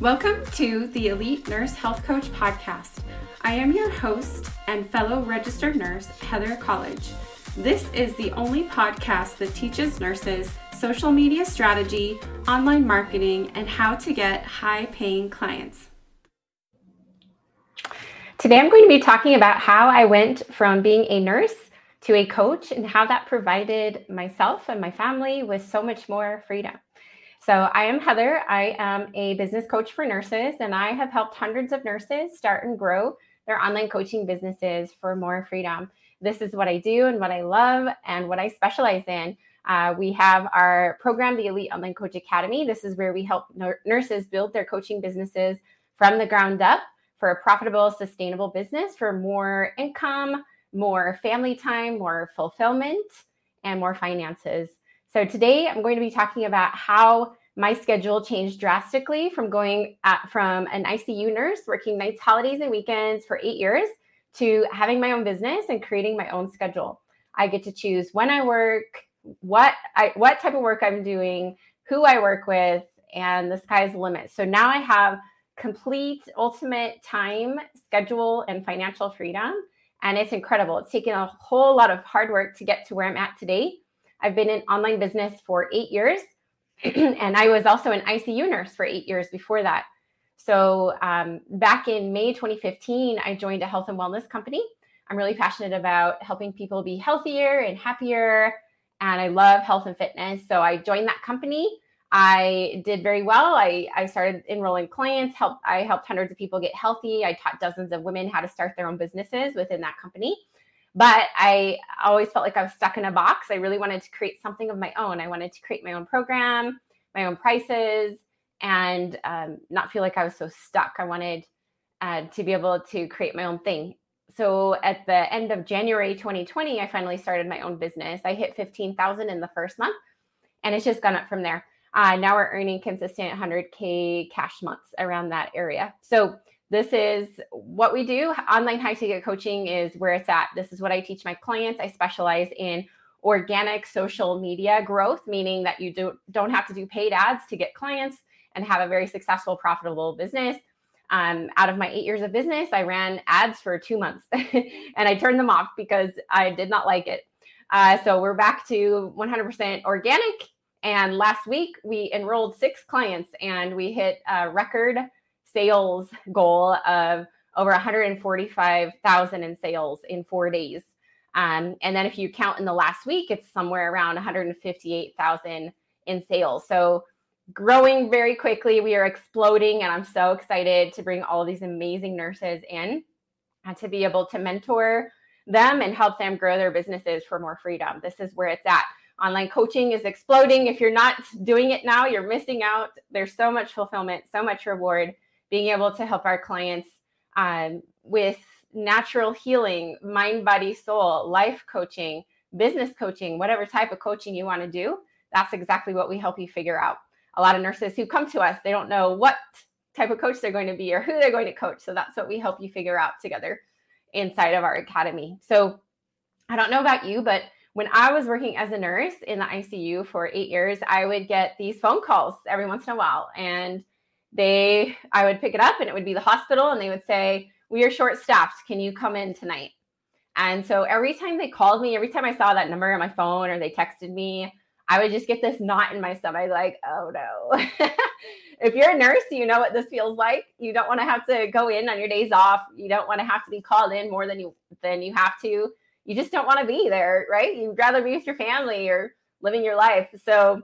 Welcome to the Elite Nurse Health Coach Podcast. I am your host and fellow registered nurse, Heather Colledge. This is the only podcast that teaches nurses social media strategy, online marketing, and how to get high paying clients. Today, I'm going to be talking about how I went from being a nurse to a coach and how that provided myself and my family with so much more freedom. So, I am Heather. I am a business coach for nurses, and I have helped hundreds of nurses start and grow their online coaching businesses for more freedom. This is what I do and what I love and what I specialize in. Uh, we have our program, the Elite Online Coach Academy. This is where we help nurses build their coaching businesses from the ground up for a profitable, sustainable business for more income, more family time, more fulfillment, and more finances. So today I'm going to be talking about how my schedule changed drastically from going at, from an ICU nurse working nights, holidays, and weekends for eight years to having my own business and creating my own schedule. I get to choose when I work, what I what type of work I'm doing, who I work with, and the sky's the limit. So now I have complete ultimate time, schedule, and financial freedom. And it's incredible. It's taken a whole lot of hard work to get to where I'm at today. I've been in online business for eight years, and I was also an ICU nurse for eight years before that. So um, back in May 2015, I joined a health and wellness company. I'm really passionate about helping people be healthier and happier, and I love health and fitness. So I joined that company. I did very well. I, I started enrolling clients. Help I helped hundreds of people get healthy. I taught dozens of women how to start their own businesses within that company. But I always felt like I was stuck in a box. I really wanted to create something of my own. I wanted to create my own program, my own prices, and um, not feel like I was so stuck. I wanted uh, to be able to create my own thing. So at the end of January 2020, I finally started my own business. I hit 15,000 in the first month, and it's just gone up from there. Uh, now we're earning consistent 100K cash months around that area. So this is what we do. Online high ticket coaching is where it's at. This is what I teach my clients. I specialize in organic social media growth, meaning that you do, don't have to do paid ads to get clients and have a very successful, profitable business. Um, out of my eight years of business, I ran ads for two months and I turned them off because I did not like it. Uh, so we're back to 100% organic. And last week we enrolled six clients and we hit a record sales goal of over 145,000 in sales in four days. Um, and then if you count in the last week, it's somewhere around 158,000 in sales. So growing very quickly. We are exploding, and I'm so excited to bring all these amazing nurses in and to be able to mentor them and help them grow their businesses for more freedom. This is where it's at. Online coaching is exploding. If you're not doing it now, you're missing out. There's so much fulfillment, so much reward being able to help our clients um, with natural healing, mind, body, soul, life coaching, business coaching, whatever type of coaching you want to do. That's exactly what we help you figure out. A lot of nurses who come to us, they don't know what type of coach they're going to be or who they're going to coach. So that's what we help you figure out together inside of our academy. So I don't know about you, but when I was working as a nurse in the ICU for eight years, I would get these phone calls every once in a while. And they I would pick it up and it would be the hospital and they would say, We are short staffed. Can you come in tonight? And so every time they called me, every time I saw that number on my phone or they texted me, I would just get this knot in my stomach, like, oh no. if you're a nurse, you know what this feels like. You don't want to have to go in on your days off. You don't want to have to be called in more than you than you have to. You just don't want to be there, right? You'd rather be with your family or living your life. So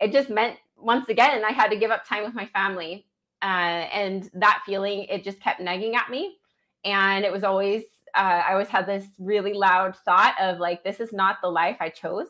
it just meant once again, I had to give up time with my family. Uh, and that feeling, it just kept nagging at me. And it was always, uh, I always had this really loud thought of like, this is not the life I chose.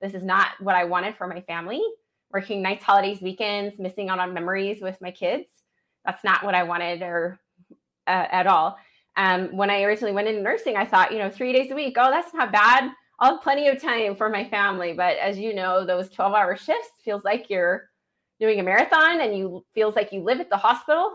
This is not what I wanted for my family. Working nights, holidays, weekends, missing out on memories with my kids. That's not what I wanted or uh, at all. Um, when I originally went into nursing, I thought, you know, three days a week, oh, that's not bad. I'll have plenty of time for my family. But as you know, those 12 hour shifts feels like you're doing a marathon and you feels like you live at the hospital.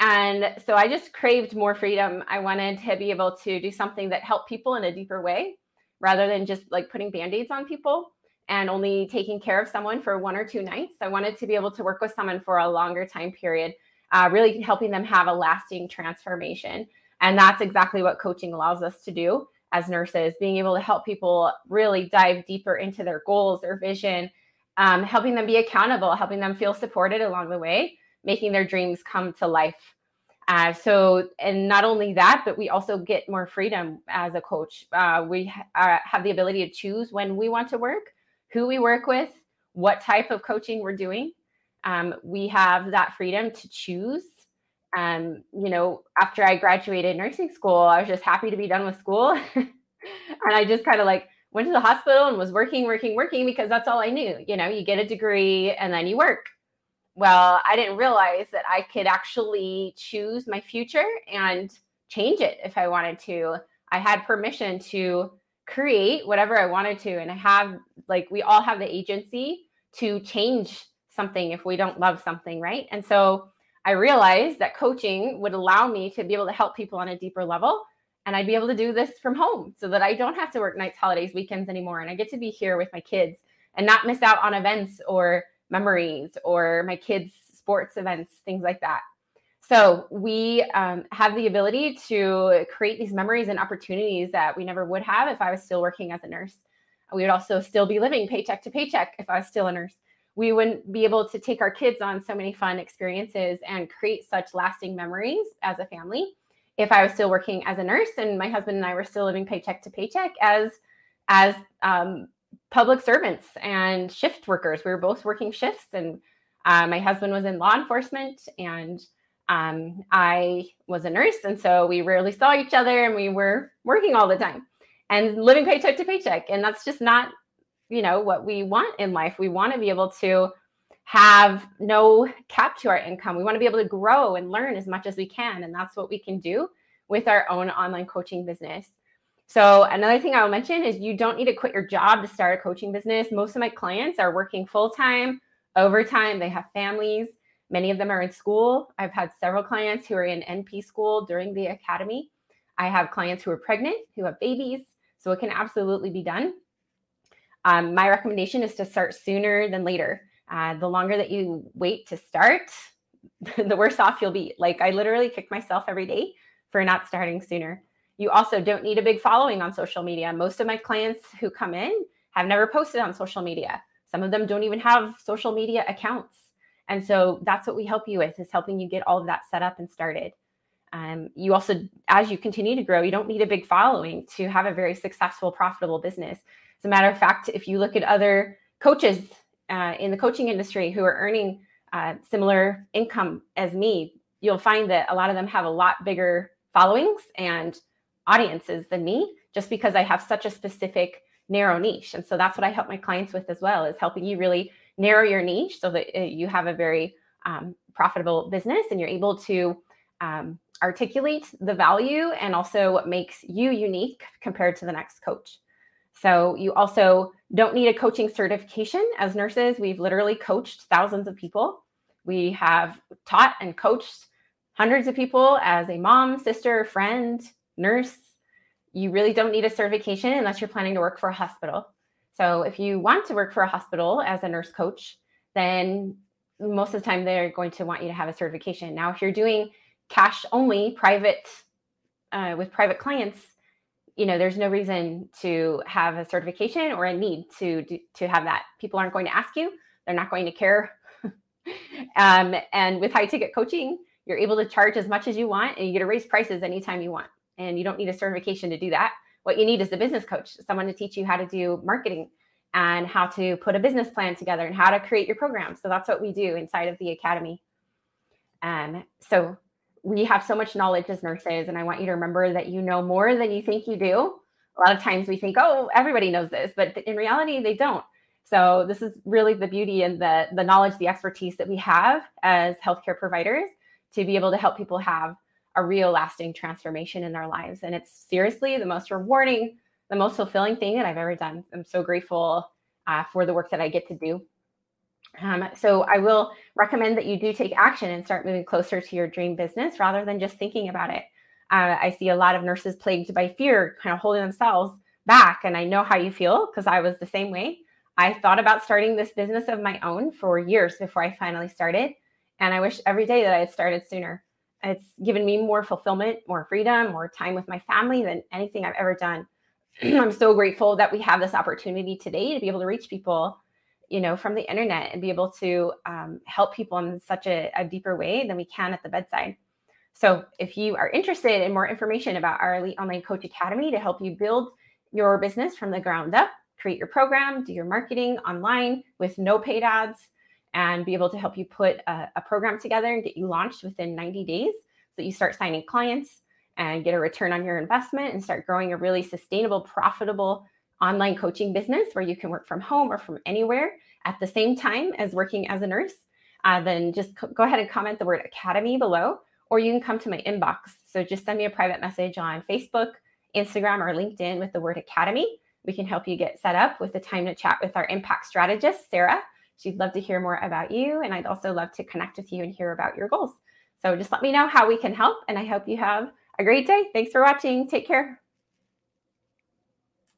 And so i just craved more freedom. I wanted to be able to do something that helped people in a deeper way rather than just like putting band-aids on people and only taking care of someone for one or two nights. I wanted to be able to work with someone for a longer time period uh, really helping them have a lasting transformation. And that's exactly what coaching allows us to do as nurses, being able to help people really dive deeper into their goals, their vision, um, helping them be accountable, helping them feel supported along the way, making their dreams come to life. Uh, so, and not only that, but we also get more freedom as a coach. Uh, we ha- uh, have the ability to choose when we want to work, who we work with, what type of coaching we're doing. Um, we have that freedom to choose. Um, you know, after I graduated nursing school, I was just happy to be done with school. and I just kind of like went to the hospital and was working, working, working because that's all I knew. You know, you get a degree and then you work. Well, I didn't realize that I could actually choose my future and change it if I wanted to. I had permission to create whatever I wanted to. And I have, like, we all have the agency to change something if we don't love something, right? And so I realized that coaching would allow me to be able to help people on a deeper level. And I'd be able to do this from home so that I don't have to work nights, holidays, weekends anymore. And I get to be here with my kids and not miss out on events or memories or my kids' sports events, things like that. So we um, have the ability to create these memories and opportunities that we never would have if I was still working as a nurse. We would also still be living paycheck to paycheck if I was still a nurse. We wouldn't be able to take our kids on so many fun experiences and create such lasting memories as a family if I was still working as a nurse and my husband and I were still living paycheck to paycheck as as um, public servants and shift workers. We were both working shifts, and uh, my husband was in law enforcement, and um, I was a nurse, and so we rarely saw each other, and we were working all the time and living paycheck to paycheck. And that's just not, you know, what we want in life. We want to be able to have no cap to our income. We want to be able to grow and learn as much as we can. And that's what we can do with our own online coaching business. So, another thing I'll mention is you don't need to quit your job to start a coaching business. Most of my clients are working full time, overtime, they have families. Many of them are in school. I've had several clients who are in NP school during the academy. I have clients who are pregnant, who have babies. So it can absolutely be done. Um, my recommendation is to start sooner than later. Uh, the longer that you wait to start, the worse off you'll be. Like I literally kick myself every day for not starting sooner. You also don't need a big following on social media. Most of my clients who come in have never posted on social media. Some of them don't even have social media accounts. And so that's what we help you with is helping you get all of that set up and started. Um, you also, as you continue to grow, you don't need a big following to have a very successful, profitable business. As a matter of fact, if you look at other coaches uh, in the coaching industry who are earning uh, similar income as me, you'll find that a lot of them have a lot bigger followings and audiences than me, just because I have such a specific narrow niche. And so that's what I help my clients with as well, is helping you really narrow your niche so that uh, you have a very um, profitable business and you're able to um, articulate the value and also what makes you unique compared to the next coach. So you also don't need a coaching certification. As nurses, we've literally coached thousands of people. We have taught and coached hundreds of people as a mom, sister, friend, nurse. You really don't need a certification unless you're planning to work for a hospital. So if you want to work for a hospital as a nurse coach, then most of the time they're going to want you to have a certification. Now, if you're doing cash only private uh, with private clients you know there's no reason to have a certification or a need to to have that. People aren't going to ask you. They're not going to care. Um, and with high ticket coaching you're able to charge as much as you want and you get to raise prices anytime you want. And you don't need a certification to do that. What you need is a business coach someone to teach you how to do marketing and how to put a business plan together and how to create your program. So that's what we do inside of the academy. Um, so we have so much knowledge as nurses, and I want you to remember that you know more than you think you do. A lot of times we think, oh, everybody knows this, but in reality, they don't. So this is really the beauty and the the knowledge, the expertise that we have as healthcare providers to be able to help people have a real lasting transformation in their lives. And it's seriously the most rewarding, the most fulfilling thing that I've ever done. I'm so grateful uh, for the work that I get to do um, so I will recommend that you do take action and start moving closer to your dream business rather than just thinking about it. Uh, I see a lot of nurses plagued by fear, kind of holding themselves back. And I know how you feel because I was the same way. I thought about starting this business of my own for years before I finally started. And I wish every day that I had started sooner. It's given me more fulfillment, more freedom, more time with my family than anything I've ever done. I'm so grateful that we have this opportunity today to be able to reach people, you know, from the internet and be able to um, help people in such a, a deeper way than we can at the bedside. So, if you are interested in more information about our Elite Online Coach Academy to help you build your business from the ground up, create your program, do your marketing online with no paid ads, and be able to help you put a, a program together and get you launched within 90 days so that you start signing clients and get a return on your investment and start growing a really sustainable, profitable online coaching business where you can work from home or from anywhere at the same time as working as a nurse, uh, then just go ahead and comment the word academy below, or you can come to my inbox. So just send me a private message on Facebook, Instagram, or LinkedIn with the word academy. We can help you get set up with the time to chat with our impact strategist, Sarah. She'd love to hear more about you. And I'd also love to connect with you and hear about your goals. So just let me know how we can help. And I hope you have a great day. Thanks for watching. Take care.